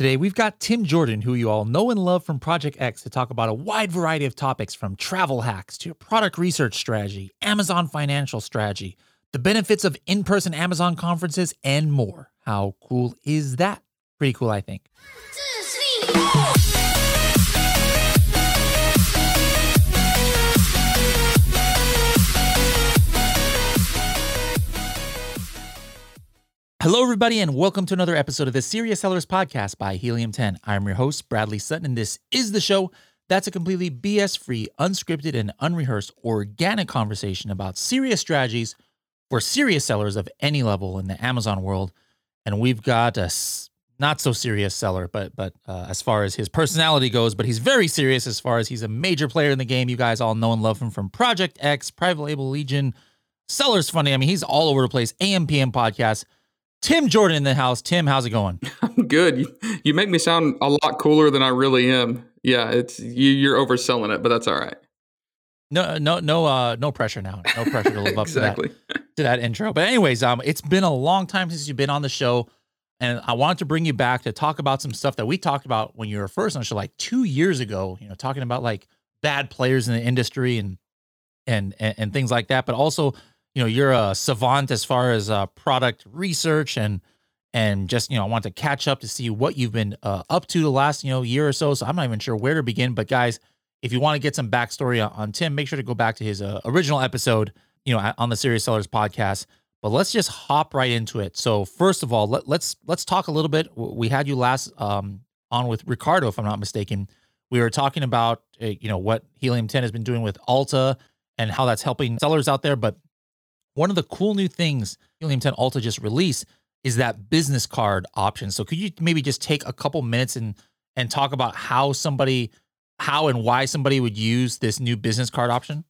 Today, we've got Tim Jordan, who you all know and love from Project X, to talk about a wide variety of topics from travel hacks to product research strategy, Amazon financial strategy, the benefits of in person Amazon conferences, and more. How cool is that? Pretty cool, I think. Hello, everybody, and welcome to another episode of the Serious Sellers Podcast by Helium 10. I'm your host, Bradley Sutton, and this is the show that's a completely BS free, unscripted, and unrehearsed organic conversation about serious strategies for serious sellers of any level in the Amazon world. And we've got a not so serious seller, but but uh, as far as his personality goes, but he's very serious as far as he's a major player in the game. You guys all know and love him from Project X, Private Label Legion, Sellers Funding. I mean, he's all over the place. AMPM podcast. Tim Jordan in the house. Tim, how's it going? I'm good. You, you make me sound a lot cooler than I really am. Yeah, it's you, you're overselling it, but that's all right. No, no, no, uh, no pressure now. No pressure to live up exactly. to that to that intro. But anyways, um, it's been a long time since you've been on the show, and I wanted to bring you back to talk about some stuff that we talked about when you were first on the show, like two years ago. You know, talking about like bad players in the industry and and and, and things like that, but also you know you're a savant as far as uh, product research and and just you know I want to catch up to see what you've been uh, up to the last you know year or so. So I'm not even sure where to begin. But guys, if you want to get some backstory on, Tim, make sure to go back to his uh, original episode, you know, on the Serious Sellers podcast. But let's just hop right into it. So first of all, let, let's let's talk a little bit. We had you last um, on with Ricardo, if I'm not mistaken. We were talking about uh, you know what Helium 10 has been doing with Alta and how that's helping sellers out there. But one of the cool new things Helium 10 Alta just released is that business card option. So could you maybe just take a couple minutes and and talk about how somebody how and why somebody would use this new business card option?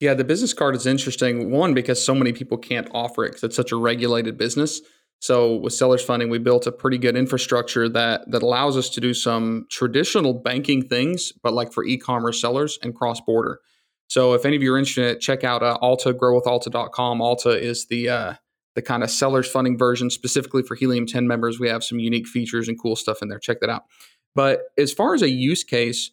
Yeah, the business card is interesting. One because so many people can't offer it because it's such a regulated business. So with sellers funding, we built a pretty good infrastructure that that allows us to do some traditional banking things, but like for e-commerce sellers and cross border. So if any of you are interested, check out uh, Alta, growwithalta.com. Alta is the uh, the kind of sellers funding version specifically for Helium 10 members. We have some unique features and cool stuff in there. Check that out. But as far as a use case,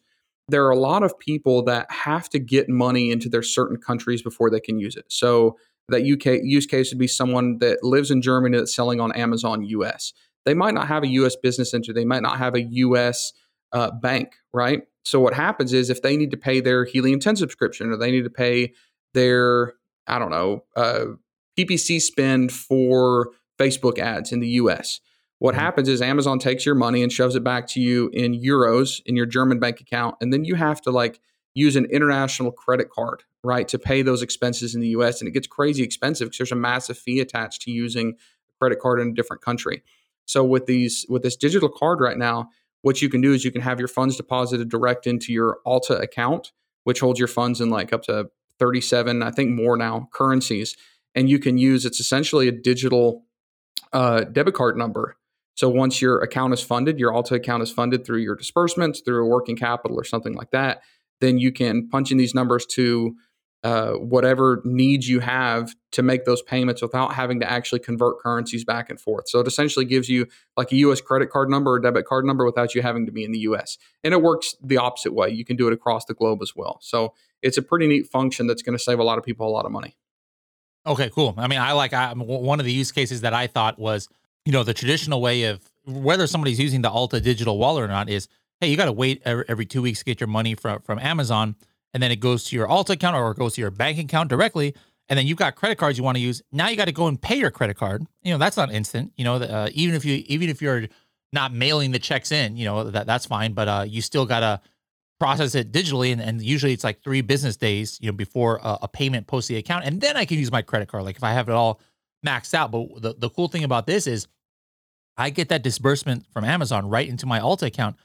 there are a lot of people that have to get money into their certain countries before they can use it. So that UK use case would be someone that lives in Germany that's selling on Amazon US. They might not have a US business entity. They might not have a US uh, bank, right? So what happens is if they need to pay their Helium 10 subscription or they need to pay their, I don't know, uh, PPC spend for Facebook ads in the US, what mm-hmm. happens is Amazon takes your money and shoves it back to you in euros in your German bank account. And then you have to like use an international credit card, right, to pay those expenses in the US. And it gets crazy expensive because there's a massive fee attached to using a credit card in a different country. So with these with this digital card right now, what you can do is you can have your funds deposited direct into your Alta account, which holds your funds in like up to 37, I think more now, currencies. And you can use it's essentially a digital uh, debit card number. So once your account is funded, your Alta account is funded through your disbursements, through a working capital or something like that, then you can punch in these numbers to uh, whatever needs you have to make those payments without having to actually convert currencies back and forth. So it essentially gives you like a US credit card number or debit card number without you having to be in the US. And it works the opposite way. You can do it across the globe as well. So it's a pretty neat function that's going to save a lot of people a lot of money. Okay, cool. I mean, I like I, one of the use cases that I thought was, you know, the traditional way of whether somebody's using the Alta digital wallet or not is, hey, you got to wait every, two weeks to get your money from from Amazon and then it goes to your Alta account or it goes to your bank account directly. And then you've got credit cards you want to use. Now you got to go and pay your credit card. You know that's not instant. You know, uh, even if you even if you're not mailing the checks in, you know that that's fine. But uh, you still gotta process it digitally, and, and usually it's like three business days, you know, before a, a payment posts the account, and then I can use my credit card. Like if I have it all maxed out. But the the cool thing about this is, I get that disbursement from Amazon right into my Alta account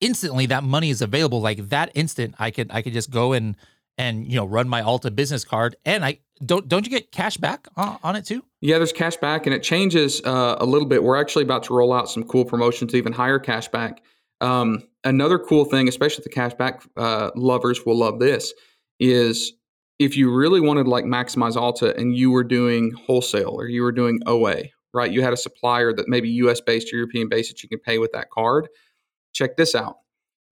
instantly that money is available like that instant i could i could just go and and you know run my alta business card and i don't don't you get cash back on, on it too yeah there's cash back and it changes uh, a little bit we're actually about to roll out some cool promotions even higher cash back um, another cool thing especially the cash back uh, lovers will love this is if you really wanted to like maximize alta and you were doing wholesale or you were doing oa right? You had a supplier that maybe US based European based that you can pay with that card. Check this out.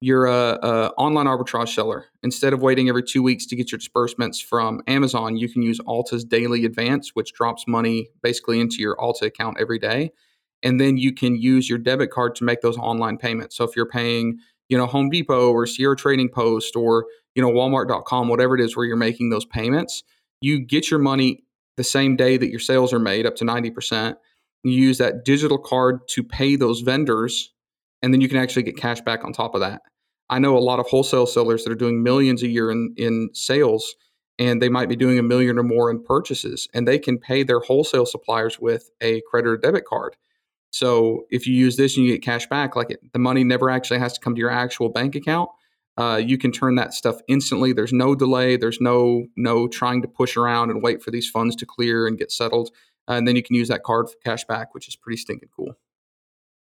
You're a, a, online arbitrage seller. Instead of waiting every two weeks to get your disbursements from Amazon, you can use Alta's daily advance, which drops money basically into your Alta account every day. And then you can use your debit card to make those online payments. So if you're paying, you know, Home Depot or Sierra Trading Post or, you know, Walmart.com, whatever it is where you're making those payments, you get your money the same day that your sales are made up to 90%. You use that digital card to pay those vendors, and then you can actually get cash back on top of that. I know a lot of wholesale sellers that are doing millions a year in, in sales, and they might be doing a million or more in purchases, and they can pay their wholesale suppliers with a credit or debit card. So if you use this and you get cash back, like it, the money never actually has to come to your actual bank account. Uh, you can turn that stuff instantly. There's no delay. There's no no trying to push around and wait for these funds to clear and get settled. And then you can use that card for cash back, which is pretty stinking cool.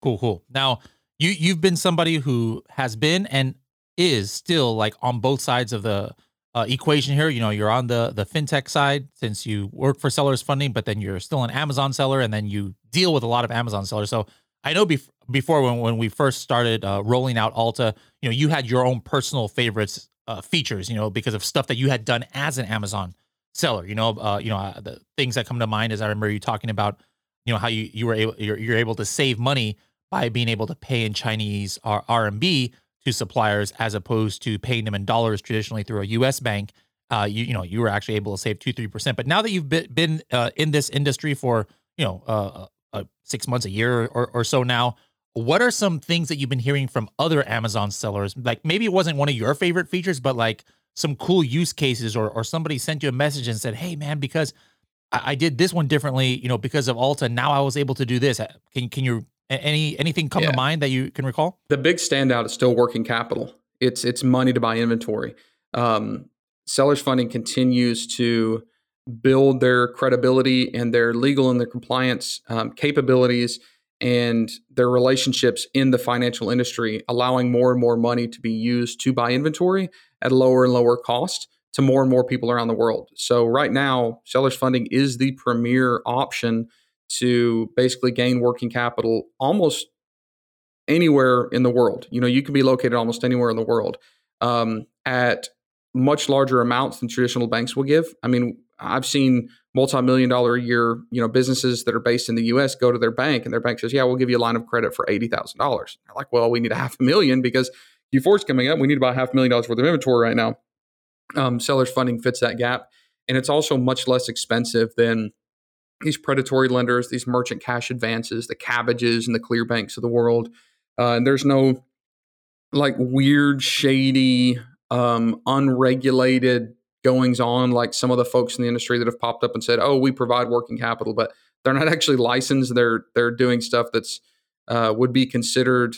Cool, cool. Now you you've been somebody who has been and is still like on both sides of the uh, equation here. You know, you're on the the fintech side since you work for sellers funding, but then you're still an Amazon seller, and then you deal with a lot of Amazon sellers. So I know bef- before when, when we first started uh, rolling out Alta, you know, you had your own personal favorites uh, features, you know, because of stuff that you had done as an Amazon seller. You know, uh, you know, uh, the things that come to mind is I remember you talking about, you know, how you you were able you're, you're able to save money by being able to pay in Chinese or RMB to suppliers as opposed to paying them in dollars traditionally through a U.S. bank. Uh, you you know, you were actually able to save two three percent. But now that you've been, been uh, in this industry for you know uh, uh, six months, a year or, or so now. What are some things that you've been hearing from other Amazon sellers? Like maybe it wasn't one of your favorite features, but like some cool use cases, or or somebody sent you a message and said, "Hey, man, because I, I did this one differently, you know, because of Alta, now I was able to do this." Uh, can can you any anything come yeah. to mind that you can recall? The big standout is still working capital. It's it's money to buy inventory. Um, sellers funding continues to build their credibility and their legal and their compliance um, capabilities and their relationships in the financial industry, allowing more and more money to be used to buy inventory at lower and lower cost to more and more people around the world. So, right now, sellers funding is the premier option to basically gain working capital almost anywhere in the world. You know, you can be located almost anywhere in the world um, at much larger amounts than traditional banks will give. I mean, I've seen multi-million dollar a year, you know, businesses that are based in the U.S. go to their bank, and their bank says, "Yeah, we'll give you a line of credit for eighty thousand dollars." They're like, "Well, we need a half a million because Q4 is coming up. We need about half a million dollars worth of inventory right now." Um, sellers funding fits that gap, and it's also much less expensive than these predatory lenders, these merchant cash advances, the Kabbages and the Clearbancs of the world. Uh, and there's no like weird, shady, um, unregulated goings on like some of the folks in the industry that have popped up and said, "Oh, we provide working capital," but they're not actually licensed. They're they're doing stuff that's uh, would be considered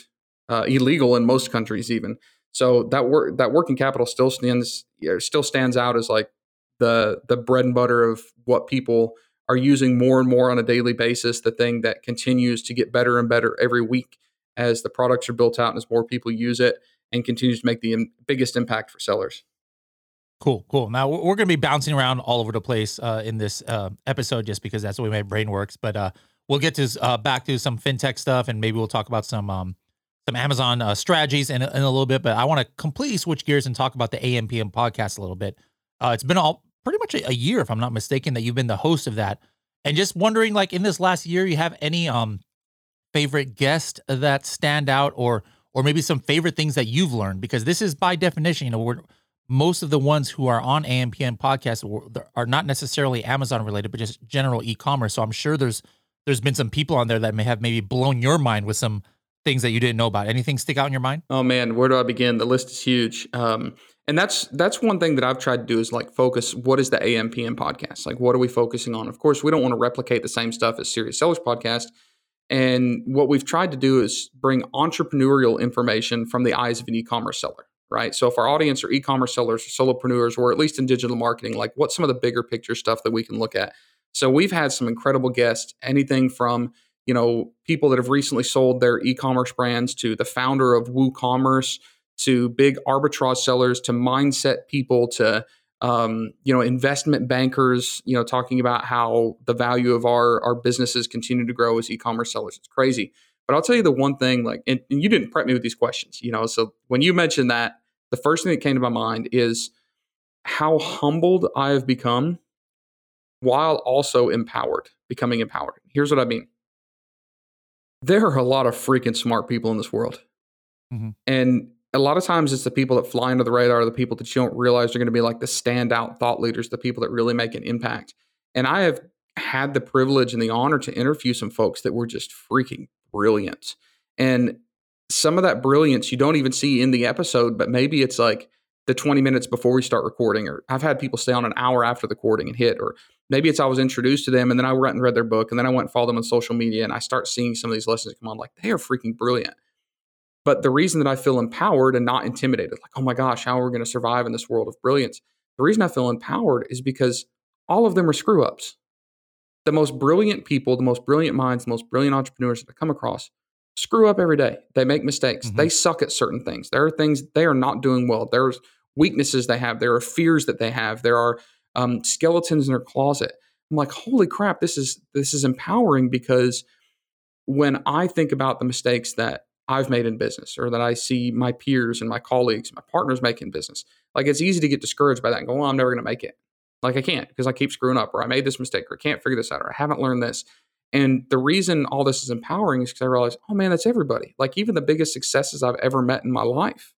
uh, illegal in most countries, even. So that work that working capital still stands still stands out as like the the bread and butter of what people are using more and more on a daily basis. The thing that continues to get better and better every week as the products are built out and as more people use it, and continues to make the biggest impact for sellers. Cool, cool. Now we're going to be bouncing around all over the place uh, in this uh, episode, just because that's the way my brain works. But uh, we'll get to uh, back to some fintech stuff, and maybe we'll talk about some um, some Amazon uh, strategies in, in a little bit. But I want to completely switch gears and talk about the AMPM podcast a little bit. Uh, it's been all pretty much a, a, year, if I'm not mistaken, that you've been the host of that. And just wondering, like in this last year, you have any um favorite guests that stand out, or or maybe some favorite things that you've learned? Because this is by definition, you know, we're most of the ones who are on AMPM podcast are not necessarily Amazon related, but just general e-commerce. So I'm sure there's there's been some people on there that may have maybe blown your mind with some things that you didn't know about. Anything stick out in your mind? Oh man, where do I begin? The list is huge. Um, and that's that's one thing that I've tried to do is like focus. What is the AMPM podcast? Like, what are we focusing on? Of course, we don't want to replicate the same stuff as Serious Sellers podcast. And what we've tried to do is bring entrepreneurial information from the eyes of an e-commerce seller right? So if our audience are e-commerce sellers or solopreneurs or at least in digital marketing, like what's some of the bigger picture stuff that we can look at? So we've had some incredible guests, anything from you know people that have recently sold their e-commerce brands to the founder of WooCommerce to big arbitrage sellers to mindset people to um, you know, investment bankers, you know, talking about how the value of our our businesses continue to grow as e-commerce sellers. It's crazy. But I'll tell you the one thing, like, and, and you didn't prep me with these questions, you know. So when you mentioned that, the first thing that came to my mind is how humbled I have become while also empowered, becoming empowered. Here's what I mean. There are a lot of freaking smart people in this world. Mm-hmm. And a lot of times it's the people that fly under the radar, the people that you don't realize are going to be like the standout thought leaders, the people that really make an impact. And I have had the privilege and the honor to interview some folks that were just freaking brilliant. And some of that brilliance you don't even see in the episode, but maybe it's like the 20 minutes before we start recording, or I've had people stay on an hour after the recording and hit, or maybe it's I was introduced to them and then I went and read their book and then I went and followed them on social media and I start seeing some of these lessons come on like they are freaking brilliant. But the reason that I feel empowered and not intimidated, like, oh my gosh, how are we going to survive in this world of brilliance? The reason I feel empowered is because all of them are screw ups. The most brilliant people, the most brilliant minds, the most brilliant entrepreneurs that I come across screw up every day. They make mistakes. Mm-hmm. They suck at certain things. There are things they are not doing well. There's weaknesses they have. There are fears that they have. There are um, skeletons in their closet. I'm like, holy crap, this is this is empowering because when I think about the mistakes that I've made in business or that I see my peers and my colleagues, my partners make in business, like it's easy to get discouraged by that and go, well, I'm never going to make it. Like I can't because I keep screwing up or I made this mistake or I can't figure this out or I haven't learned this. And the reason all this is empowering is because I realize, oh man, that's everybody. Like even the biggest successes I've ever met in my life,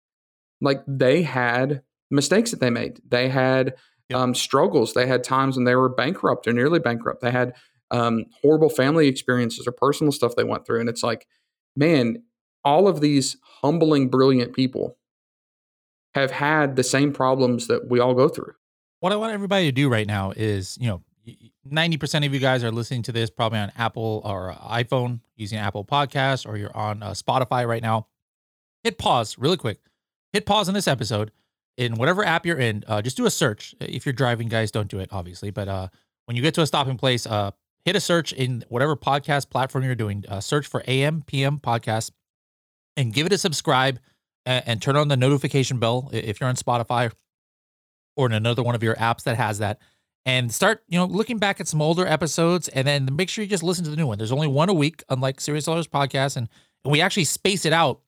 like they had mistakes that they made. They had yep. um, struggles. They had times when they were bankrupt or nearly bankrupt. They had um, horrible family experiences or personal stuff they went through. And it's like, man, all of these humbling, brilliant people have had the same problems that we all go through. What I want everybody to do right now is, you know, 90% of you guys are listening to this probably on Apple or iPhone using Apple Podcasts, or you're on uh, Spotify right now. Hit pause really quick. Hit pause on this episode in whatever app you're in. Uh, just do a search. If you're driving, guys, don't do it, obviously. But uh, when you get to a stopping place, uh, hit a search in whatever podcast platform you're doing. Uh, search for AM PM podcast and give it a subscribe and, and turn on the notification bell if you're on Spotify or in another one of your apps that has that and start, you know, looking back at some older episodes and then make sure you just listen to the new one. There's only one a week, unlike Serious Sellers podcast. And, and we actually space it out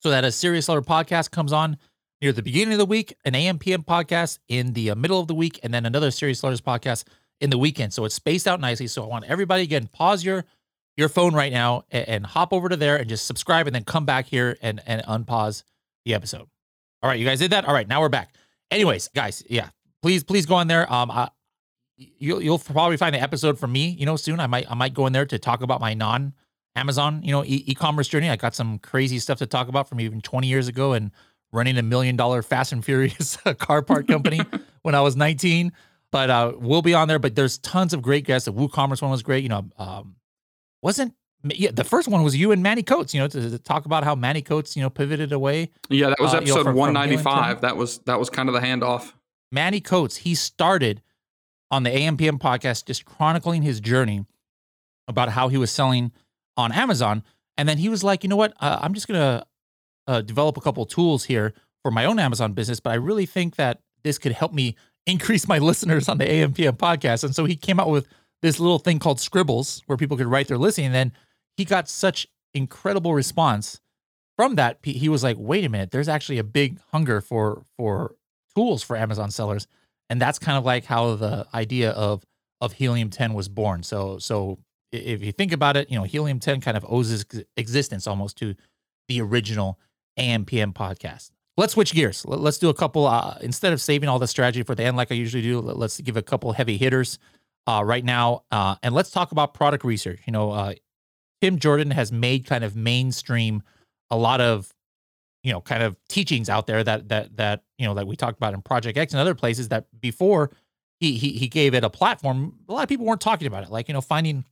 so that a Serious Seller podcast comes on near the beginning of the week, an AM PM podcast in the uh, middle of the week, and then another Serious Sellers podcast in the weekend. So it's spaced out nicely. So I want everybody again, pause your your phone right now and, and hop over to there and just subscribe and then come back here and, and unpause the episode. All right, you guys did that? All right, now we're back. Anyways, guys, yeah, please, please go on there. Um, I, you'll you'll probably find an episode from me, you know, soon. I might I might go in there to talk about my non Amazon, you know, e- commerce journey. I got some crazy stuff to talk about from even 20 years ago and running a million dollar Fast and Furious car part company when I was 19. But uh, we'll be on there. But there's tons of great guests. The WooCommerce one was great. You know, um, wasn't yeah, the first one was you and Manny Coats, you know, to, to, talk about how Manny Coats, you know, pivoted away. Yeah, that was uh, episode you know, from, 195. From that was that was kind of the handoff. Manny Coats, he started on the AMPM podcast just chronicling his journey about how he was selling on Amazon. And then he was like, you know what? Uh, I'm just going to uh, develop a couple tools here for my own Amazon business, but I really think that this could help me increase my listeners on the AMPM podcast. And so he came out with this little thing called Scribbles where people could write their listing. And then he got such incredible response from that. He was like, wait a minute, there's actually a big hunger for, for tools for Amazon sellers. And that's kind of like how the idea of of Helium 10 was born. So so if you think about it, you know, Helium 10 kind of owes its existence almost to the original AMPM podcast. Let's switch gears. Let's do a couple uh, instead of saving all the strategy for the end like I usually do. Let's give a couple heavy hitters uh, right now, uh, and let's talk about product research. You know, uh, Tim Jordan has made kind of mainstream a lot of you know kind of teachings out there that that that you know that we talked about in Project X and other places that before he he he gave it a platform, a lot of people weren't talking about it. Like you know finding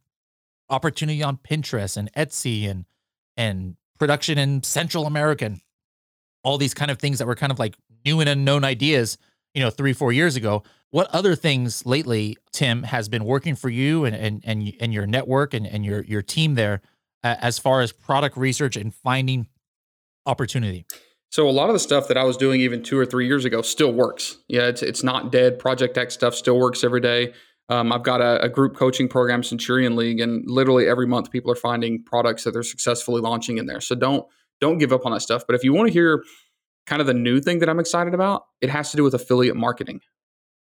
opportunity on Pinterest and Etsy and and production in Central America and all these kind of things that were kind of like new and unknown ideas, you know, three four years ago. What other things lately, Tim, has been working for you and and and, and your network and, and your your team there uh, as far as product research and finding opportunity? So a lot of the stuff that I was doing even two or three years ago still works. Yeah, it's it's not dead. Project X stuff still works every day. Um, I've got a, a, group coaching program, Centurion League, and literally every month people are finding products that they're successfully launching in there. So don't don't give up on that stuff. But if you want to hear kind of the new thing that I'm excited about, it has to do with affiliate marketing,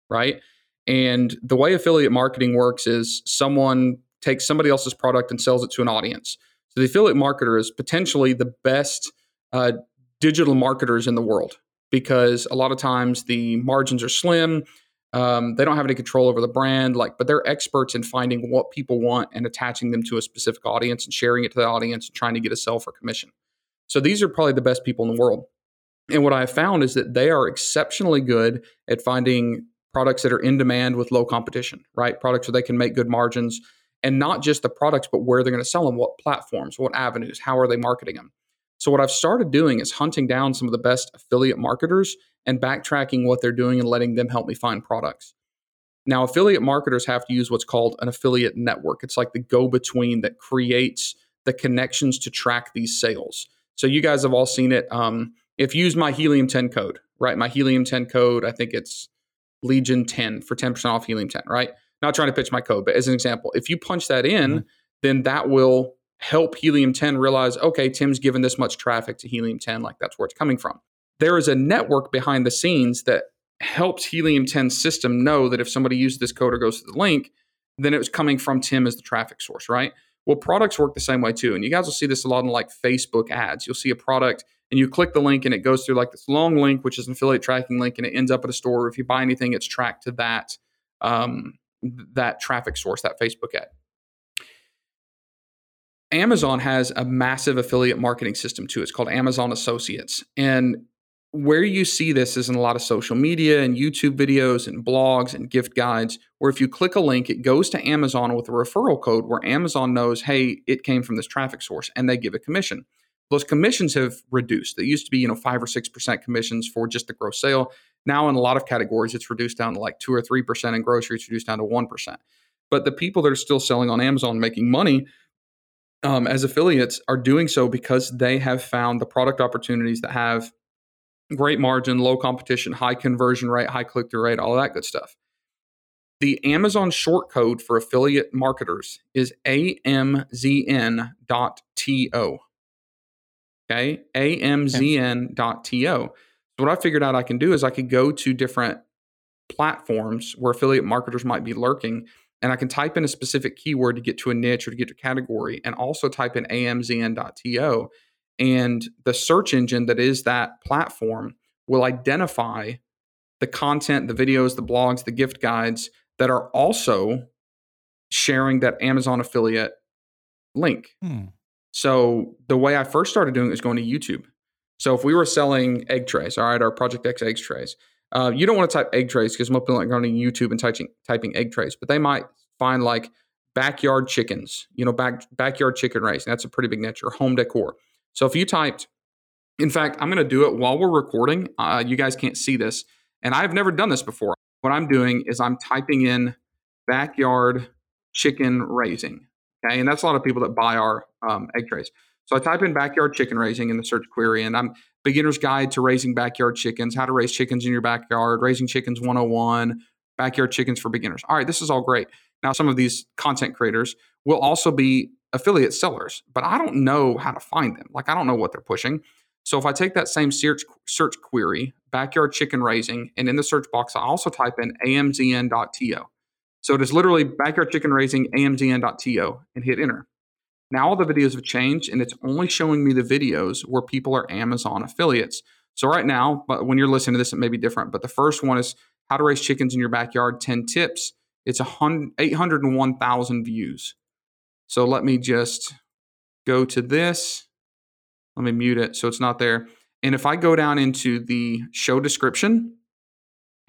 right? And the way affiliate marketing works is someone takes somebody else's product and sells it to an audience. So the affiliate marketer is potentially the best uh, digital marketers in the world because a lot of times the margins are slim. Um, they don't have any control over the brand, like, but they're experts in finding what people want and attaching them to a specific audience and sharing it to the audience and trying to get a sell for commission. So these are probably the best people in the world. And what I have found is that they are exceptionally good at finding products that are in demand with low competition, right? Products where they can make good margins and not just the products, but where they're going to sell them, what platforms, what avenues, how are they marketing them. So, what I've started doing is hunting down some of the best affiliate marketers and backtracking what they're doing and letting them help me find products. Now, affiliate marketers have to use what's called an affiliate network. It's like the go between that creates the connections to track these sales. So, you guys have all seen it. Um, if you use my Helium 10 code, right? My Helium 10 code, I think it's Legion 10 for 10% off Helium 10, right? Not trying to pitch my code, but as an example, if you punch that in, mm-hmm. then that will help Helium 10 realize, okay, Tim's given this much traffic to Helium 10, like that's where it's coming from. There is a network behind the scenes that helps Helium 10's system know that if somebody uses this code or goes to the link, then it was coming from Tim as the traffic source, right? Well, products work the same way too. And you guys will see this a lot in like Facebook ads. You'll see a product and you click the link and it goes through like this long link, which is an affiliate tracking link, and it ends up at a store. If you buy anything, it's tracked to that um, that traffic source, that Facebook ad. Amazon has a massive affiliate marketing system too. It's called Amazon Associates. And where you see this is in a lot of social media and YouTube videos and blogs and gift guides, where if you click a link, it goes to Amazon with a referral code where Amazon knows, hey, it came from this traffic source and they give a commission. Those commissions have reduced. They used to be, you know, five or six percent commissions for just the gross sale. Now, in a lot of categories, it's reduced down to like two or three percent. In groceries, it's reduced down to one percent. But the people that are still selling on Amazon making money um, as affiliates are doing so because they have found the product opportunities that have great margin, low competition, high conversion rate, high click through rate, all that good stuff. The Amazon short code for affiliate marketers is AMZN.TO. Okay, AMZN.TO. So what I figured out I can do is I could go to different platforms where affiliate marketers might be lurking and I can type in a specific keyword to get to a niche or to get to a category and also type in amzn.to and the search engine that is that platform will identify the content, the videos, the blogs, the gift guides that are also sharing that Amazon affiliate link. Hmm. So the way I first started doing it was going to YouTube. So if we were selling egg trays, all right, our Project X egg trays, uh, you don't want to type egg trays because most people aren't going to YouTube and typing typing egg trays, but they might find like backyard chickens, you know, back backyard chicken raising. That's a pretty big niche or home decor. So if you typed, in fact, I'm going to do it while we're recording. Uh, you guys can't see this, and I've never done this before. What I'm doing is I'm typing in backyard chicken raising. Okay, and that's a lot of people that buy our um, egg trays. So I type in backyard chicken raising in the search query, and I'm beginner's guide to raising backyard chickens, how to raise chickens in your backyard, raising chickens 101, backyard chickens for beginners. All right, this is all great. Now, some of these content creators will also be affiliate sellers, but I don't know how to find them. Like, I don't know what they're pushing. So if I take that same search search query, backyard chicken raising, and in the search box, I also type in amzn.to. So it is literally backyard chicken raising amzn.to and hit enter. Now all the videos have changed and it's only showing me the videos where people are Amazon affiliates. So right now, but when you're listening to this, it may be different. But the first one is how to raise chickens in your backyard, 10 tips. It's 801,000 views. So let me just go to this. Let me mute it so it's not there. And if I go down into the show description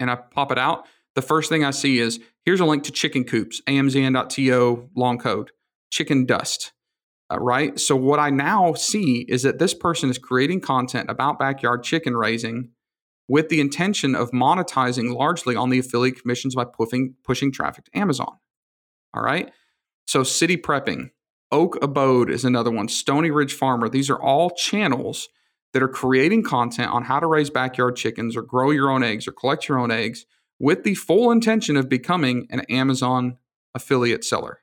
and I pop it out, the first thing I see is here's a link to chicken coops, amzn.to long code, chicken dust uh, right? So what I now see is that this person is creating content about backyard chicken raising with the intention of monetizing largely on the affiliate commissions by pushing pushing traffic to Amazon. All right. So city prepping, Oak Abode is another one, Stony Ridge Farmer. These are all channels that are creating content on how to raise backyard chickens or grow your own eggs or collect your own eggs with the full intention of becoming an Amazon affiliate seller.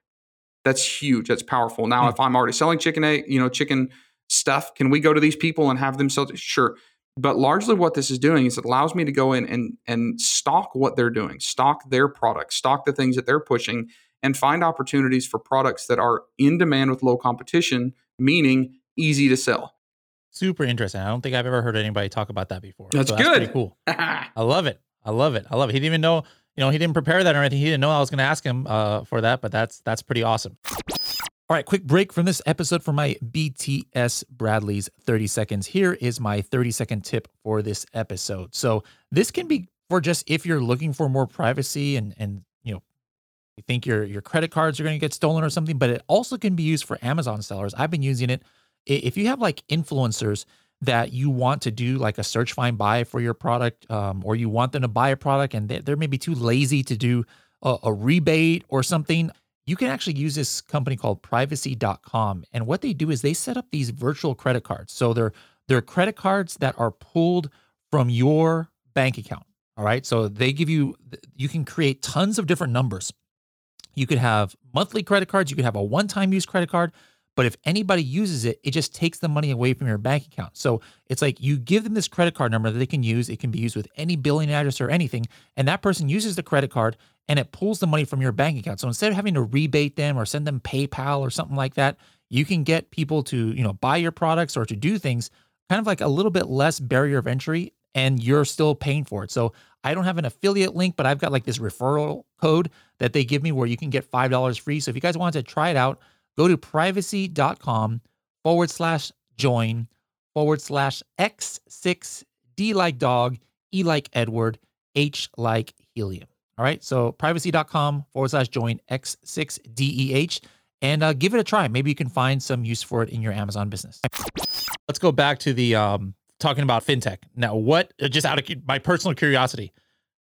That's huge. That's powerful. Now, mm-hmm. if I'm already selling chicken egg, you know, chicken stuff, can we go to these people and have them sell? Sure. But largely what this is doing is it allows me to go in and and stalk what they're doing, stalk their products, stalk the things that they're pushing, and find opportunities for products that are in demand with low competition, meaning easy to sell. Super interesting. I don't think I've ever heard anybody talk about that before. That's so good. That's cool. I love it. I love it. I love it. He didn't even know, you know, he didn't prepare that or anything. He didn't know I was going to ask him uh, for that, but that's that's pretty awesome. All right, quick break from this episode for my BTS Bradley's 30 seconds. Here is my 30 second tip for this episode. So this can be for just if you're looking for more privacy and and you know you think your your credit cards are going to get stolen or something, but it also can be used for Amazon sellers. I've been using it. If you have like influencers that you want to do like a search find buy for your product, um, or you want them to buy a product and they're, maybe too lazy to do a, a rebate or something, you can actually use this company called privacy.com. And what they do is they set up these virtual credit cards. So they're they're credit cards that are pulled from your bank account. All right. So they give you you can create tons of different numbers. You could have monthly credit cards, you could have a one-time use credit card, but if anybody uses it, it just takes the money away from your bank account. So it's like you give them this credit card number that they can use. It can be used with any billing address or anything. And that person uses the credit card and it pulls the money from your bank account. So instead of having to rebate them or send them PayPal or something like that, you can get people to, you know, buy your products or to do things kind of like a little bit less barrier of entry and you're still paying for it. So I don't have an affiliate link, but I've got like this referral code that they give me where you can get $5 free. So if you guys want to try it out, go to privacy.com forward slash join forward slash X6D like dog, E like Edward, H like helium. All right. So privacy.com forward slash join X6DEH and uh, give it a try. Maybe you can find some use for it in your Amazon business. Let's go back to the um, talking about fintech. Now, what, uh, just out of my personal curiosity,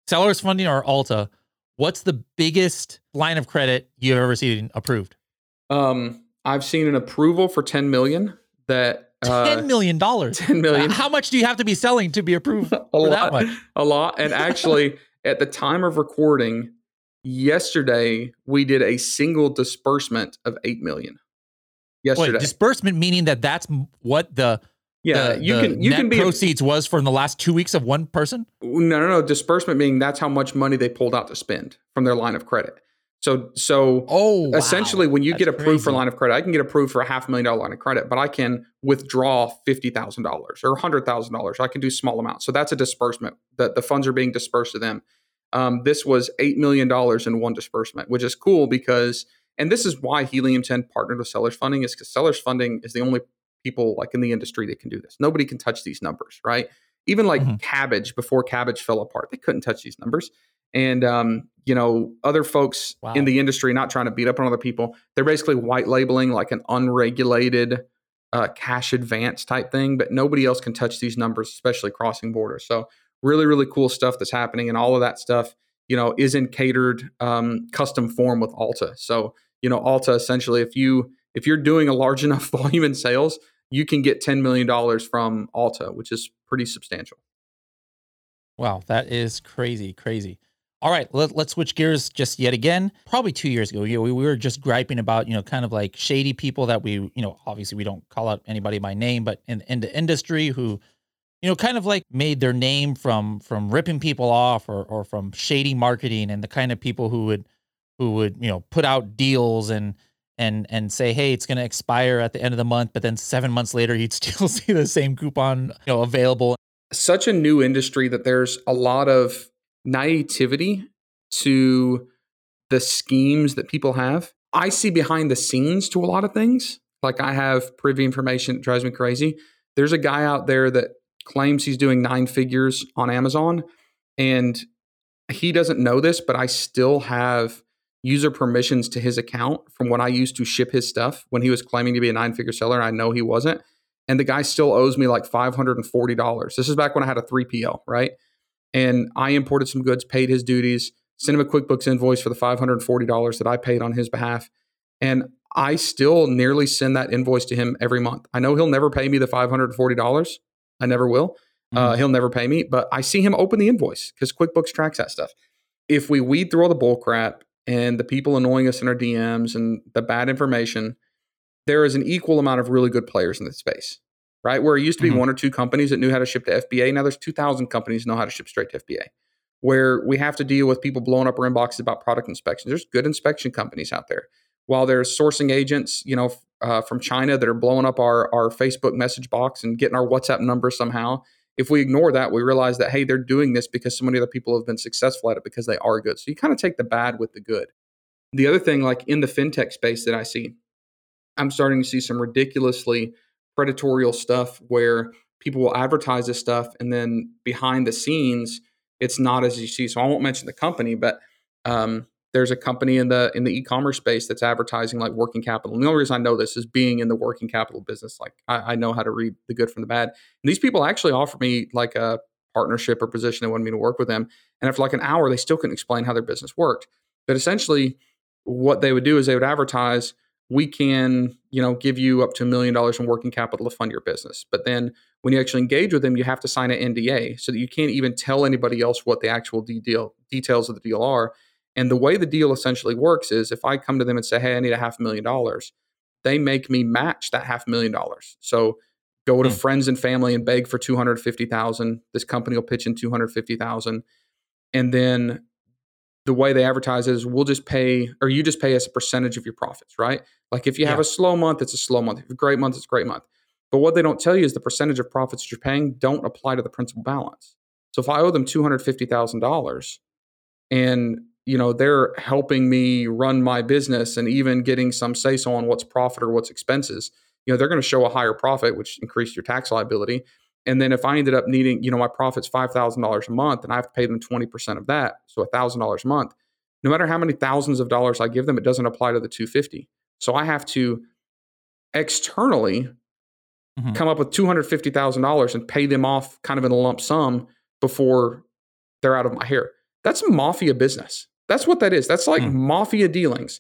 sellers funding or Alta, what's the biggest line of credit you've ever seen approved? Um, I've seen an approval for 10 million that uh, ten million dollars. Ten million. How much do you have to be selling to be approved a for lot? A lot. And actually, at the time of recording, yesterday we did a single disbursement of eight million. Yesterday, Wait, disbursement meaning that that's what the yeah the, you the can you can be proceeds a, was from the last two weeks of one person. No, no, no. Disbursement meaning that's how much money they pulled out to spend from their line of credit. So, so oh, wow. essentially, when you That's get approved crazy. for a line of credit, I can get approved for a half million dollar line of credit, but I can withdraw fifty thousand dollars or hundred thousand dollars. I can do small amounts. So that's a disbursement that the funds are being dispersed to them. Um, this was eight million dollars in one disbursement, which is cool because, and this is why Helium Ten partnered with Sellers Funding is because Sellers Funding is the only people like in the industry that can do this. Nobody can touch these numbers, right? Even like mm-hmm. Kabbage before Kabbage fell apart, they couldn't touch these numbers and um, you know other folks wow. in the industry not trying to beat up on other people they're basically white labeling like an unregulated uh, cash advance type thing but nobody else can touch these numbers especially crossing borders. So really really cool stuff that's happening and all of that stuff you know is in catered um, custom form with alta. So you know alta essentially if you if you're doing a large enough volume in sales you can get $10 million from alta which is pretty substantial. Wow that is crazy crazy all right, let, us switch gears just yet again. Probably two years ago, you know, we, we were just griping about, you know, kind of like shady people that we, you know, obviously we don't call out anybody by name, but in, in the industry who, you know, kind of like made their name from from ripping people off or or from shady marketing and the kind of people who would who would, you know, put out deals and and and say, hey, it's going to expire at the end of the month, but then seven months later, you'd still see the same coupon, you know, available. Such a new industry that there's a lot of naivety to the schemes that people have. I see behind the scenes to a lot of things. Like I have privy information that drives me crazy. There's a guy out there that claims he's doing nine figures on Amazon and he doesn't know this, but I still have user permissions to his account from when I used to ship his stuff when he was claiming to be a nine figure seller. I know he wasn't. And the guy still owes me like $540. This is back when I had a 3PL, right? And I imported some goods, paid his duties, sent him a QuickBooks invoice for the $540 that I paid on his behalf. And I still nearly send that invoice to him every month. I know he'll never pay me the $540, I never will. Uh, mm-hmm. Uh, he'll never pay me, but I see him open the invoice because QuickBooks tracks that stuff. If we weed through all the bull crap and the people annoying us in our DMs and the bad information, there is an equal amount of really good players in this space, right? Where it used to be mm-hmm. one or two companies that knew how to ship to FBA. Now there's 2,000 companies know how to ship straight to FBA. Where we have to deal with people blowing up our inboxes about product inspections. There's good inspection companies out there. While there's sourcing agents, you know, uh, from China that are blowing up our our Facebook message box and getting our WhatsApp number somehow. If we ignore that, we realize that hey, they're doing this because so many other people have been successful at it because they are good. So you kind of take the bad with the good. The other thing, like in the fintech space that I see, I'm starting to see some ridiculously predatorial stuff where people will advertise this stuff and then behind the scenes, it's not as you see. So I won't mention the company, but um, there's a company in the in the e-commerce space that's advertising like working capital. And the only reason I know this is being in the working capital business. Like I, I know how to read the good from the bad. And these people actually offer me like a partnership or position. They wanted me to work with them. And after like an hour, they still couldn't explain how their business worked. But essentially, what they would do is they would advertise we can you know give you up to a million dollars in working capital to fund your business. But then when you actually engage with them you have to sign an nda so that you can't even tell anybody else what the actual deal details of the deal are. And the way the deal essentially works is if i come to them and say hey i need a half million dollars they make me match that half million dollars. So go to mm. friends and family and beg for 250000 this company will pitch in 250000 and then the way they advertise is we'll just pay or you just pay us a percentage of your profits, right? Like if you have yeah. a slow month, it's a slow month. If a great month, it's a great month. But what they don't tell you is the percentage of profits that you're paying don't apply to the principal balance. So if I owe them two hundred fifty thousand dollars, and you know they're helping me run my business and even getting some say so on what's profit or what's expenses, you know they're going to show a higher profit, which increase your tax liability. And then if I ended up needing, you know, my profit's five thousand dollars a month, and I have to pay them twenty percent of that, so thousand dollars a month. No matter how many thousands of dollars I give them, it doesn't apply to the two fifty. So I have to externally mm-hmm. come up with two hundred fifty thousand dollars and pay them off kind of in a lump sum before they're out of my hair. That's mafia business. That's what that is. That's like mm. mafia dealings.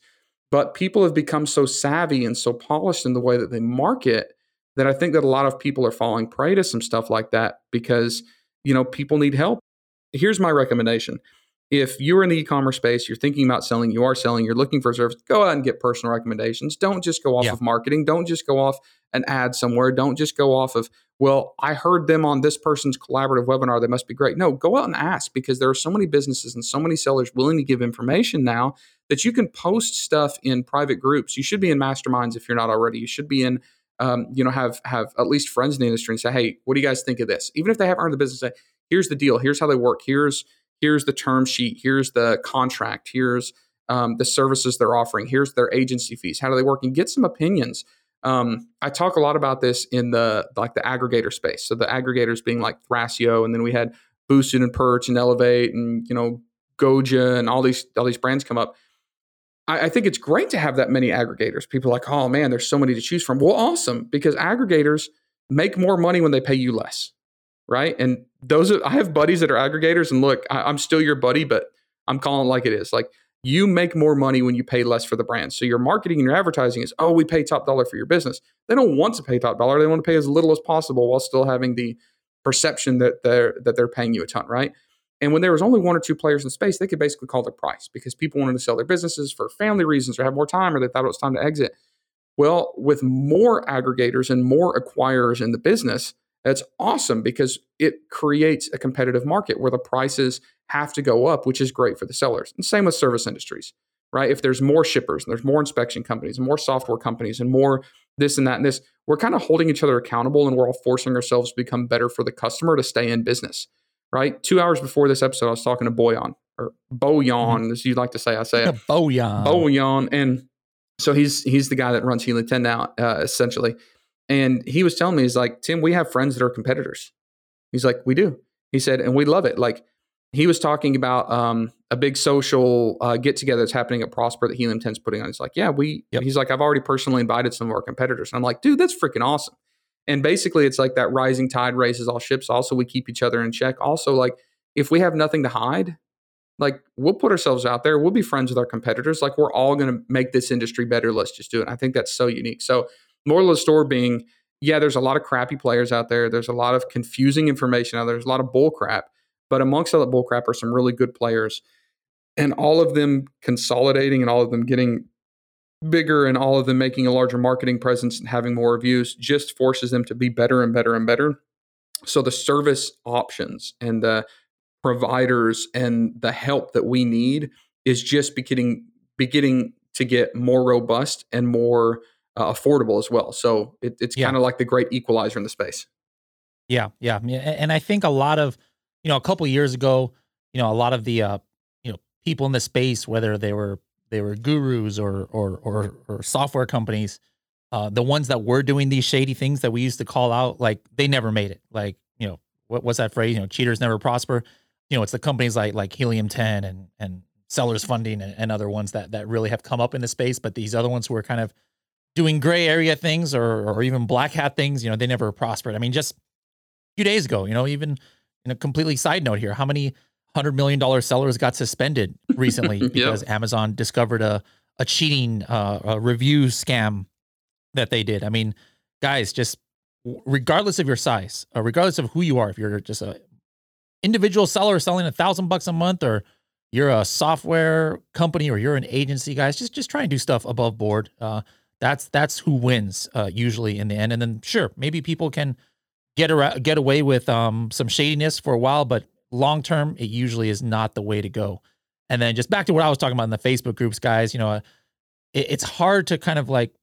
But people have become so savvy and so polished in the way that they market that I think that a lot of people are falling prey to some stuff like that because, you know, people need help. Here's my recommendation. If you're in the e-commerce space, you're thinking about selling, you are selling, you're looking for a service, go out and get personal recommendations. Don't just go off yeah. of marketing. Don't just go off an ad somewhere. Don't just go off of, well, I heard them on this person's collaborative webinar. They must be great. No, go out and ask because there are so many businesses and so many sellers willing to give information now that you can post stuff in private groups. You should be in masterminds if you're not already. You should be in um, you know, have have at least friends in the industry and say, hey, what do you guys think of this? Even if they haven't earned the business, say, here's the deal, here's how they work, here's here's the term sheet, here's the contract, here's um, the services they're offering, here's their agency fees, how do they work, and get some opinions. Um, I talk a lot about this in the like the aggregator space. So the aggregators being like Thrasio, and then we had Boosted and Perch and Elevate, and you know Goja, and all these all these brands come up. I, I think it's great to have that many aggregators. People like, oh man, there's so many to choose from. Well, awesome, because aggregators make more money when they pay you less, right? And those are, I have buddies that are aggregators, and look, I, I'm still your buddy, but I'm calling it like it is. Like you make more money when you pay less for the brand. So your marketing and your advertising is, oh, we pay top dollar for your business. They don't want to pay top dollar. They want to pay as little as possible while still having the perception that they're that they're paying you a ton, right? And when there was only one or two players in space, they could basically call their price because people wanted to sell their businesses for family reasons or have more time or they thought it was time to exit. Well, with more aggregators and more acquirers in the business, that's awesome because it creates a competitive market where the prices have to go up, which is great for the sellers. And same with service industries, right? If there's more shippers and there's more inspection companies and more software companies and more this and that and this, we're kind of holding each other accountable and we're all forcing ourselves to become better for the customer to stay in business right? Two hours before this episode, I was talking to Boyan or Boyan, mm-hmm. as you'd like to say. I say it. Boyan. Boyan. And so he's he's the guy that runs Helium 10 now, uh, essentially. And he was telling me, he's like, Tim, we have friends that are competitors. He's like, we do. He said, and we love it. Like he was talking about um, a big social uh, get together that's happening at Prosper that Helium 10's putting on. He's like, yeah, we, yep. he's like, I've already personally invited some of our competitors. And I'm like, dude, that's freaking awesome. And basically, it's like that rising tide raises all ships. Also, we keep each other in check. Also, like if we have nothing to hide, like we'll put ourselves out there. We'll be friends with our competitors. Like we're all going to make this industry better. Let's just do it. I think that's so unique. So, moral of the story being, yeah, there's a lot of crappy players out there. There's a lot of confusing information out there. There's a lot of bull crap. But amongst all that bull crap are some really good players. And all of them consolidating and all of them getting bigger and all of them making a larger marketing presence and having more reviews just forces them to be better and better and better. So the service options and the providers and the help that we need is just beginning beginning to get more robust and more uh, affordable as well. So it, it's yeah. kind of like the great equalizer in the space. Yeah, yeah, and I think a lot of you know a couple years ago, you know, a lot of the uh, you know people in the space, whether they were they were gurus or or or, or software companies, uh, the ones that were doing these shady things that we used to call out, like they never made it. Like you know what what's that phrase? You know, cheaters never prosper. You know, it's the companies like like Helium Ten and and Sellers Funding and, and other ones that that really have come up in the space. But these other ones who are kind of doing gray area things or or even black hat things, you know, they never prospered. I mean, just a few days ago, you know, even in a completely side note here, how many hundred million dollar sellers got suspended recently because yep. Amazon discovered a a cheating uh, a review scam that they did. I mean, guys, just regardless of your size, uh, regardless of who you are, if you're just a individual seller selling a thousand bucks a month, or you're a software company, or you're an agency, guys, just just try and do stuff above board. Uh, that's that's who wins uh, usually in the end. And then sure, maybe people can get around, get away with um, some shadiness for a while, but long term, it usually is not the way to go. And then just back to what I was talking about in the Facebook groups, guys. You know, uh, it, it's hard to kind of like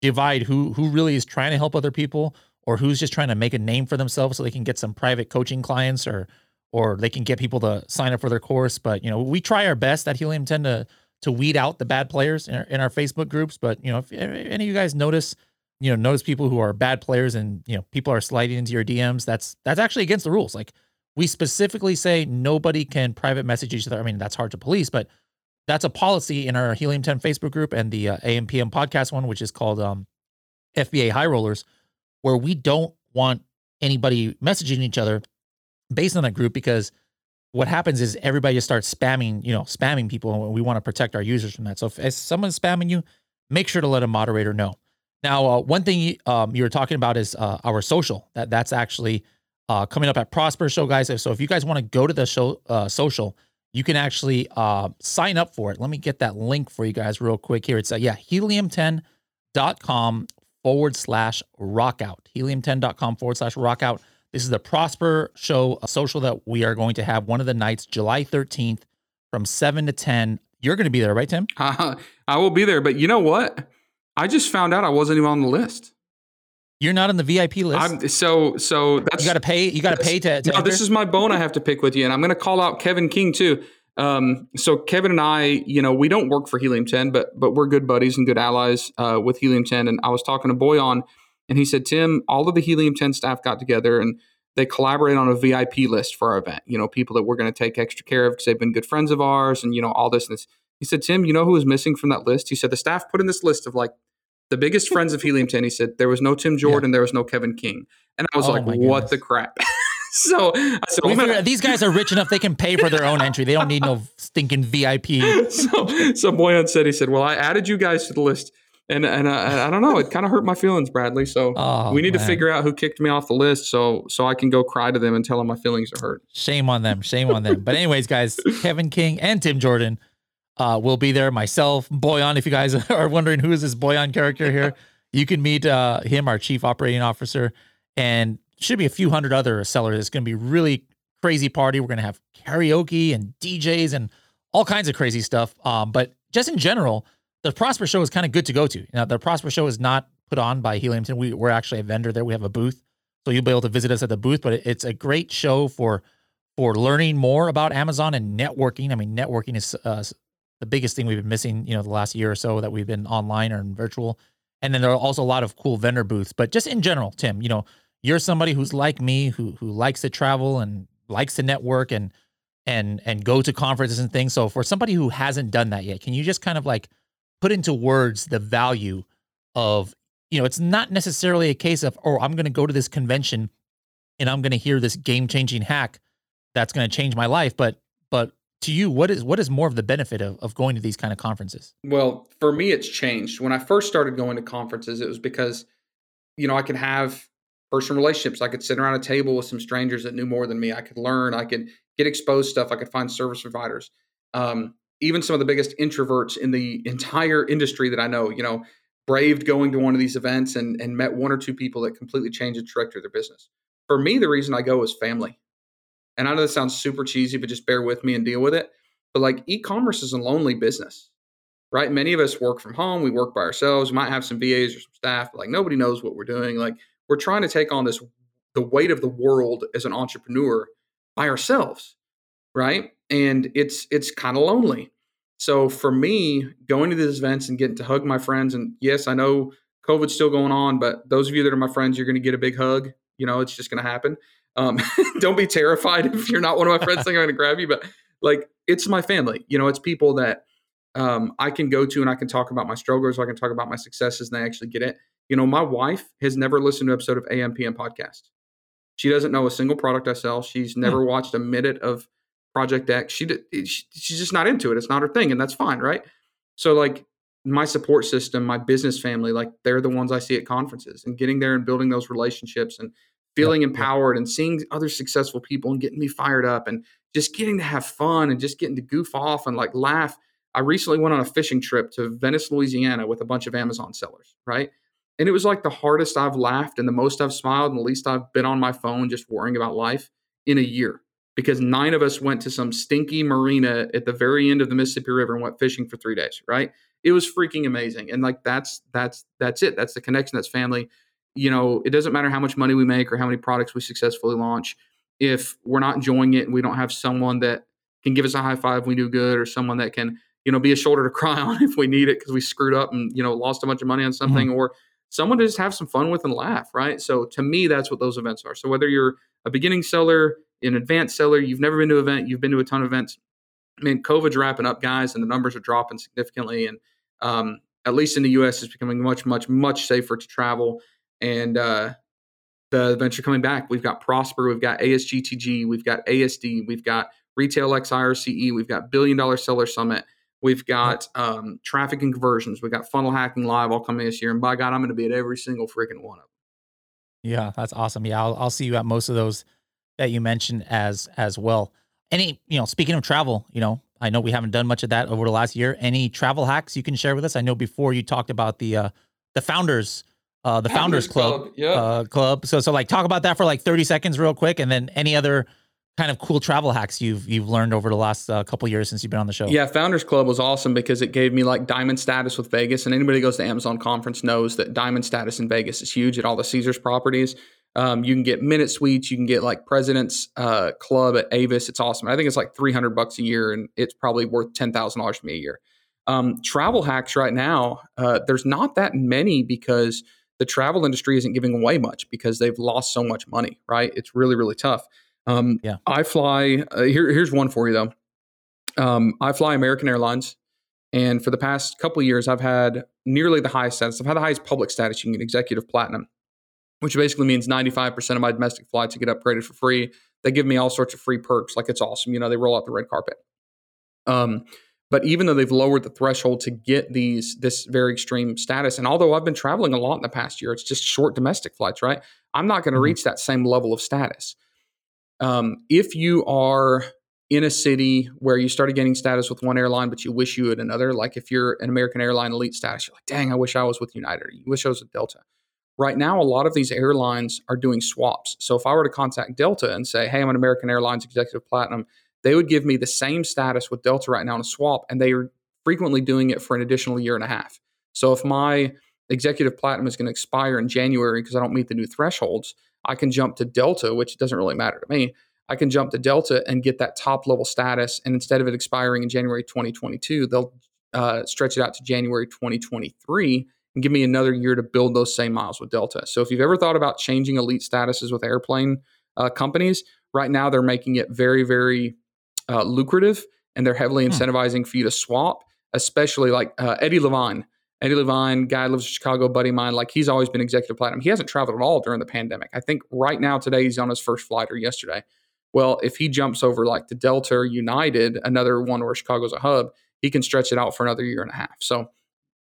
divide who who really is trying to help other people or who's just trying to make a name for themselves so they can get some private coaching clients or or they can get people to sign up for their course. But you know, we try our best at Helium 10 to to weed out the bad players in our, in our Facebook groups. But you know, if any of you guys notice, you know, notice people who are bad players and you know people are sliding into your DMs, that's that's actually against the rules. Like we specifically say nobody can private message each other. I mean, that's hard to police, but that's a policy in our Helium 10 Facebook group and the uh, AMPM podcast one, which is called um, FBA High Rollers, where we don't want anybody messaging each other based on that group because what happens is everybody just starts spamming, you know, spamming people, and we want to protect our users from that. So if, if someone's spamming you, make sure to let a moderator know. Now, uh, one thing um, you were talking about is uh, our social. That that's actually uh, coming up at Prosper Show, guys. So if you guys want to go to the show uh, social, you can actually uh, sign up for it. Let me get that link for you guys real quick here. It's uh, yeah, helium10.com forward slash rockout. Helium10.com forward slash rockout. This is the Prosper Show social that we are going to have one of the nights, July 13th from 7 to 10. You're going to be there, right, Tim? Uh, I will be there. But you know what? I just found out I wasn't even on the list. You're not on the VIP list. I'm, so so that's you got to pay. You got to pay to. to no, this is my bone. I have to pick with you, and I'm going to call out Kevin King too. Um, so Kevin and I, you know, we don't work for Helium 10, but but we're good buddies and good allies uh, with Helium 10. And I was talking to Boyan and he said, Tim, all of the Helium 10 staff got together and they collaborate on a VIP list for our event. You know, people that we're going to take extra care of because they've been good friends of ours and, you know, all this and this. He said, Tim, you know who was missing from that list? He said, the staff put in this list of like the biggest friends of Helium 10. He said, there was no Tim Jordan, yeah. there was no Kevin King. And I was oh like, what the crap? so I said, well, gonna... these guys are rich enough they can pay for their own entry. They don't need no stinking VIP. so, so Boyan said, he said, well, I added you guys to the list and and uh, I, I don't know, it kind of hurt my feelings, Bradley. So oh, we need man. to figure out who kicked me off the list, so so I can go cry to them and tell them my feelings are hurt. Shame on them, shame on them. But anyways, guys, Kevin King and Tim Jordan uh, will be there. Myself, Boyan. If you guys are wondering who is this Boyan character here, you can meet uh, him, our chief operating officer, and should be a few hundred other sellers. It's going to be really crazy party. We're going to have karaoke and DJs and all kinds of crazy stuff. Um, but just in general the Prosper Show is kind of good to go to. Now, the Prosper Show is not put on by Helium 10. We, we're actually a vendor there. We have a booth, so you'll be able to visit us at the booth. But it's a great show for for learning more about Amazon and networking. I mean, networking is uh, the biggest thing we've been missing. You know, the last year or so that we've been online or in virtual. And then there are also a lot of cool vendor booths. But just in general, Tim, you know, you're somebody who's like me, who who likes to travel and likes to network and and and go to conferences and things. So for somebody who hasn't done that yet, can you just kind of like put into words the value of you know it's not necessarily a case of oh i'm going to go to this convention and i'm going to hear this game changing hack that's going to change my life but but to you what is what is more of the benefit of, of going to these kind of conferences well for me it's changed when i first started going to conferences it was because you know, I could have personal relationships. I could sit around a table with some strangers that knew more than me. I could learn. I could get exposed stuff. I could find service providers. Um, even some of the biggest introverts in the entire industry that I know, you know, braved going to one of these events and, and met one or two people that completely changed the trajectory of their business. For me, the reason I go is family. And I know this sounds super cheesy, but just bear with me and deal with it. But like e-commerce is a lonely business, right? Many of us work from home. We work by ourselves. We might have some VAs or some staff, but like nobody knows what we're doing. Like we're trying to take on this the weight of the world as an entrepreneur by ourselves, right? And it's it's kind of lonely. So for me, going to these events and getting to hug my friends, and yes, I know COVID's still going on, but those of you that are my friends, you're going to get a big hug. You know, it's just going to happen. Um, don't be terrified if you're not one of my friends thinking I'm going to grab you, but like it's my family. You know, it's people that um, I can go to and I can talk about my struggles, or I can talk about my successes, and they actually get it. You know, my wife has never listened to an episode of AMPM podcast. She doesn't know a single product I sell. She's hmm. never watched a minute of Project X. She, she she's just not into it. It's not her thing, and that's fine, right? So like my support system, my business family, like they're the ones I see at conferences and getting there and building those relationships and feeling yep, empowered and seeing other successful people and getting me fired up and just getting to have fun and just getting to goof off and like laugh. I recently went on a fishing trip to Venice, Louisiana with a bunch of Amazon sellers, right? And it was like the hardest I've laughed and the most I've smiled and the least I've been on my phone just worrying about life in a year because nine of us went to some stinky marina at the very end of the Mississippi River and went fishing for three days, right? It was freaking amazing. And like that's that's that's it. That's the connection, that's family. You know, it doesn't matter how much money we make or how many products we successfully launch. If we're not enjoying it and we don't have someone that can give us a high five when we do good or someone that can, you know, be a shoulder to cry on if we need it because we screwed up and, you know, lost a bunch of money on something mm-hmm. or someone to just have some fun with and laugh, right? So to me, that's what those events are. So whether you're a beginning seller, an advanced seller, you've never been to an event, you've been to a ton of events. I mean, COVID's wrapping up, guys, and the numbers are dropping significantly. And um, at least in the U.S., it's becoming much, much, much safer to travel. And uh, the events are coming back. We've got Prosper, we've got ASGTG, we've got ASD, we've got Retail XIRCE, we've got Billion Dollar Seller Summit, We've got um, traffic and conversions. We've got funnel hacking live all coming this year. And by God, I'm going to be at every single freaking one of them. Yeah, that's awesome. Yeah, I'll, I'll see you at most of those that you mentioned as as well. Any, you know, speaking of travel, you know, I know we haven't done much of that over the last year. Any travel hacks you can share with us? I know before you talked about the uh the founders uh the founders, founders club, club, yeah. uh club. So so like talk about that for like 30 seconds real quick and then any other kind of cool travel hacks you've you've learned over the last uh, couple years since you've been on the show? Yeah, Founders Club was awesome because it gave me like diamond status with Vegas, and anybody who goes to Amazon conference knows that diamond status in Vegas is huge at all the Caesars properties. Um, you can get minute suites, you can get like President's uh, Club at Avis. It's awesome. I think it's like three hundred bucks a year, and it's probably worth ten thousand dollars for me a year. Um, travel hacks right now, uh, there's not that many because the travel industry isn't giving away much because they've lost so much money. Right? It's really really tough. Um, yeah. I fly. Uh, here, here's one for you though. Um, I fly American Airlines, and for the past couple of years, I've had nearly the highest status. I've had the highest public status. You can get executive platinum, which basically means 95% of my domestic flights get upgraded for free. They give me all sorts of free perks. Like it's awesome. You know, they roll out the red carpet. Um, but even though they've lowered the threshold to get these this very extreme status, and although I've been traveling a lot in the past year, it's just short domestic flights, right? I'm not going to mm-hmm. reach that same level of status. Um, if you are in a city where you started getting status with one airline, but you wish you had another, like if you're an American airline elite status, you're like, dang, I wish I was with United, or you wish I was with Delta. Right now, a lot of these airlines are doing swaps. So if I were to contact Delta and say, hey, I'm an American Airlines Executive Platinum, they would give me the same status with Delta right now in a swap, and they are frequently doing it for an additional year and a half. So if my Executive Platinum is going to expire in January because I don't meet the new thresholds, I can jump to Delta, which doesn't really matter to me. I can jump to Delta and get that top level status. And instead of it expiring in January 2022, they'll uh, stretch it out to January 2023 and give me another year to build those same miles with Delta. So if you've ever thought about changing elite statuses with airplane uh, companies, right now they're making it very, very uh, lucrative and they're heavily hmm. incentivizing for you to swap, especially like uh, Eddie Levine Eddie Levine, guy lives in Chicago, buddy of mine, like he's always been executive platinum. He hasn't traveled at all during the pandemic. I think right now, today, he's on his first flight or yesterday. Well, if he jumps over like the Delta or United, another one where Chicago's a hub, he can stretch it out for another year and a half. So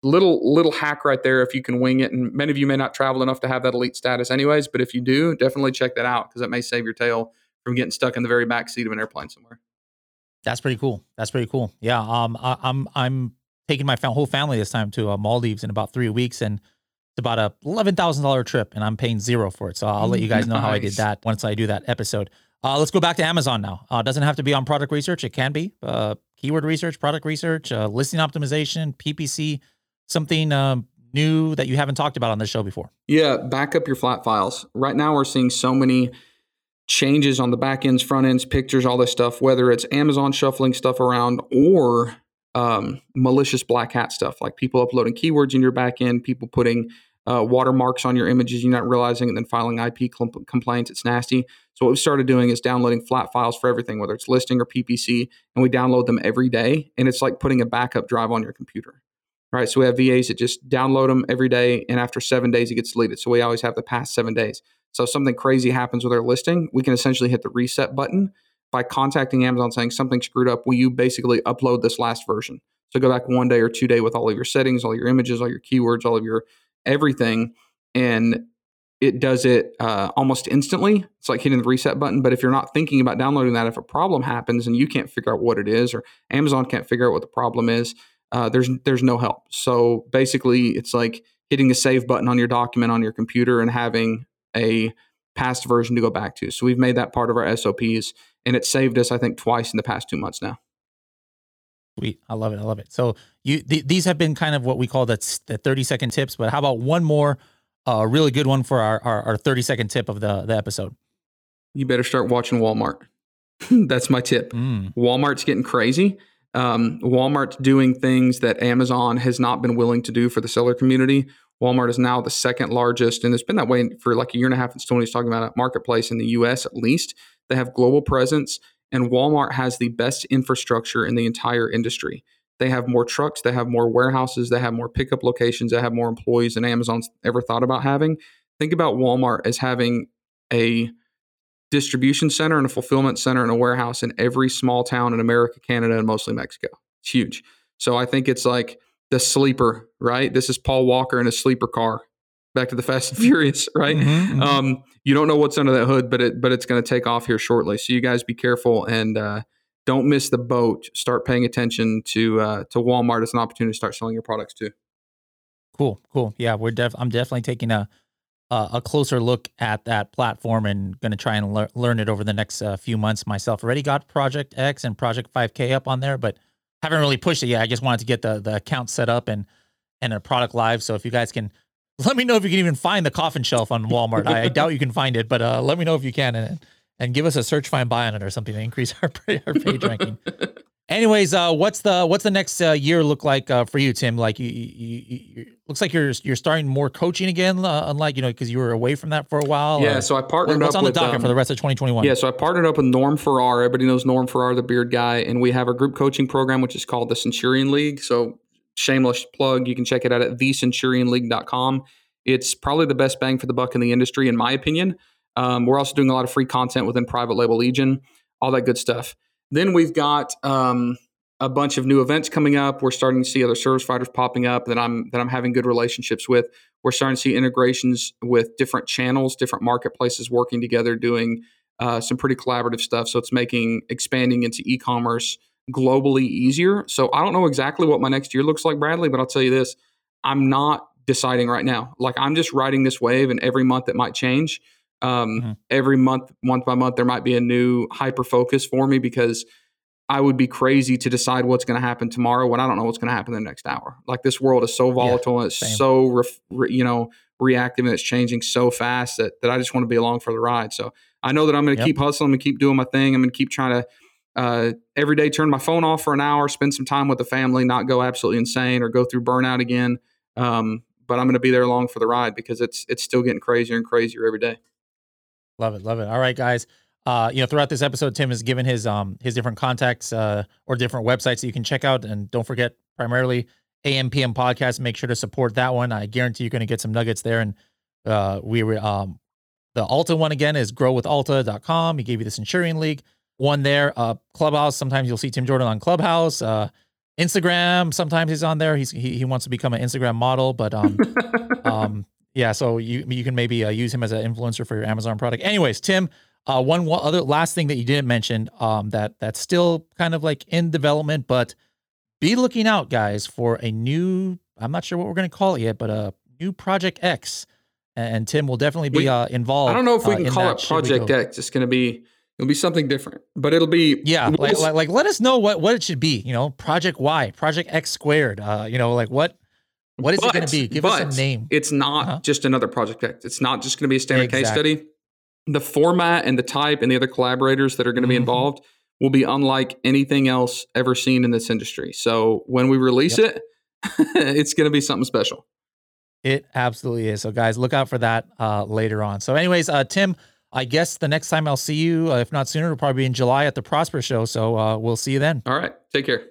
little little hack right there if you can wing it. And many of you may not travel enough to have that elite status, anyways. But if you do, definitely check that out because it may save your tail from getting stuck in the very back seat of an airplane somewhere. That's pretty cool. That's pretty cool. Yeah. Um. I, I'm I'm taking my whole family this time to uh, Maldives in about three weeks, and it's about a eleven thousand dollar trip, and I'm paying zero for it. So I'll let you guys know nice. how I did that once I do that episode. Uh, let's go back to Amazon now. Uh, doesn't have to be on product research. It can be uh, keyword research, product research, uh, listing optimization, PPC, something um, new that you haven't talked about on this show before. Yeah, back up your flat files. Right now, we're seeing so many changes on the back ends, front ends, pictures, all this stuff, whether it's Amazon shuffling stuff around or um, malicious black hat stuff, like people uploading keywords in your back end, people putting uh, watermarks on your images, you're not realizing, and then filing IP complaints. It's nasty. So what we've started doing is downloading flat files for everything, whether it's listing or PPC, and we download them every day. And it's like putting a backup drive on your computer, right? So we have VAs that just download them every day, and after seven days, it gets deleted. So we always have the past seven days. So if something crazy happens with our listing, we can essentially hit the reset button by contacting Amazon saying something screwed up. Will you basically upload this last version? So go back one day or two day with all of your settings, all your images, all your keywords, all of your everything, and it does it uh, almost instantly. It's like hitting the reset button. But if you're not thinking about downloading that, if a problem happens and you can't figure out what it is, or Amazon can't figure out what the problem is, uh, there's there's no help. So basically, it's like hitting the save button on your document on your computer and having a past version to go back to. So we've made that part of our SOPs, and it saved us, I think, twice in the past two months now. Sweet, I love it. I love it. So you th- these have been kind of what we call the, the thirty second tips, but how about one more, uh, really good one for our, our, our thirty second tip of the the episode? You better start watching Walmart. That's my tip. Mm. Walmart's getting crazy. Um, Walmart's doing things that Amazon has not been willing to do for the seller community. Walmart is now the second largest, and it's been that way for like a year and a half. And Tony's talking about a marketplace in the U.S. at least. They have global presence, and Walmart has the best infrastructure in the entire industry. They have more trucks, they have more warehouses, they have more pickup locations, they have more employees than Amazon's ever thought about having. Think about Walmart as having a distribution center and a fulfillment center and a warehouse in every small town in America, Canada, and mostly Mexico. It's huge. So I think it's like the sleeper, right? This is Paul Walker in a sleeper car. Back to the Fast and Furious, right? Mm-hmm, mm-hmm. Um, you don't know what's under that hood, but it but it's going to take off here shortly. So you guys be careful and uh, don't miss the boat. Start paying attention to uh, to Walmart as an opportunity to start selling your products too. Cool, cool. Yeah, we're def. I'm definitely taking a a closer look at that platform and going to try and le- learn it over the next uh, few months myself. Already got Project X and Project 5K up on there, but haven't really pushed it yet. I just wanted to get the the account set up and and a product live. So if you guys can let me know if you can even find the coffin shelf on Walmart. I, I doubt you can find it, but uh, let me know if you can and and give us a search find buy on it or something to increase our our page ranking. Anyways, uh, what's the what's the next uh, year look like uh, for you, Tim? Like you, you, you, looks like you're you're starting more coaching again, uh, unlike you know because you were away from that for a while. Yeah, so I partnered what's up. on the docket um, for the rest of 2021? Yeah, so I partnered up with Norm Farrar. Everybody knows Norm Farrar, the beard guy, and we have a group coaching program which is called the Centurion League. So shameless plug, you can check it out at thecenturionleague.com. It's probably the best bang for the buck in the industry, in my opinion. Um, we're also doing a lot of free content within Private Label Legion, all that good stuff. Then we've got um, a bunch of new events coming up. We're starting to see other service providers popping up that I'm that I'm having good relationships with. We're starting to see integrations with different channels, different marketplaces working together, doing uh, some pretty collaborative stuff. So it's making expanding into e-commerce globally easier. So I don't know exactly what my next year looks like, Bradley, but I'll tell you this: I'm not deciding right now. Like I'm just riding this wave, and every month it might change. Um, mm-hmm. Every month, month by month, there might be a new hyper focus for me because I would be crazy to decide what's going to happen tomorrow when I don't know what's going to happen the next hour. Like this world is so volatile yeah, and it's same. so ref, re, you know reactive and it's changing so fast that that I just want to be along for the ride. So I know that I'm going to yep. keep hustling and keep doing my thing. I'm going to keep trying to uh, every day turn my phone off for an hour, spend some time with the family, not go absolutely insane or go through burnout again. Um, but I'm going to be there along for the ride because it's it's still getting crazier and crazier every day. Love it, love it. All right, guys uh, you know, throughout this episode, Tim has given his um his different contacts uh or different websites that you can check out, and don't forget primarily AMPM podcast. Make sure to support that one. I guarantee you're going to get some nuggets there. And uh, we were um the Alta one again is growwithalta.com. He gave you the Centurion League one there. Uh, Clubhouse. Sometimes you'll see Tim Jordan on Clubhouse. Uh, Instagram. Sometimes he's on there. He's he, he wants to become an Instagram model, but um, um, yeah. So you you can maybe uh, use him as an influencer for your Amazon product. Anyways, Tim, uh, one, one other last thing that you didn't mention, um, that that's still kind of like in development, but be looking out, guys, for a new. I'm not sure what we're going to call it yet, but a new Project X, and Tim will definitely be We- uh, involved. I don't know if we uh, can call that it Project X. It's going to be it'll be something different, but it'll be Yeah, we'll like, like like let us know what what it should be. You know, Project Y, Project X squared. Uh, you know, like what what is it going to be? Give us a name. It's not Uh-huh. just another Project X. It's not just going to be a standard case study. The format and the type and the other collaborators that are going to be Mhm. involved will be unlike anything else ever seen in this industry. So when we release it, it's going to be something special. It absolutely is. So, guys, look out for that uh, later on. So, anyways, uh, Tim, I guess the next time I'll see you, uh, if not sooner, it'll probably be in July at the Prosper Show. So, uh, we'll see you then. All right. Take care.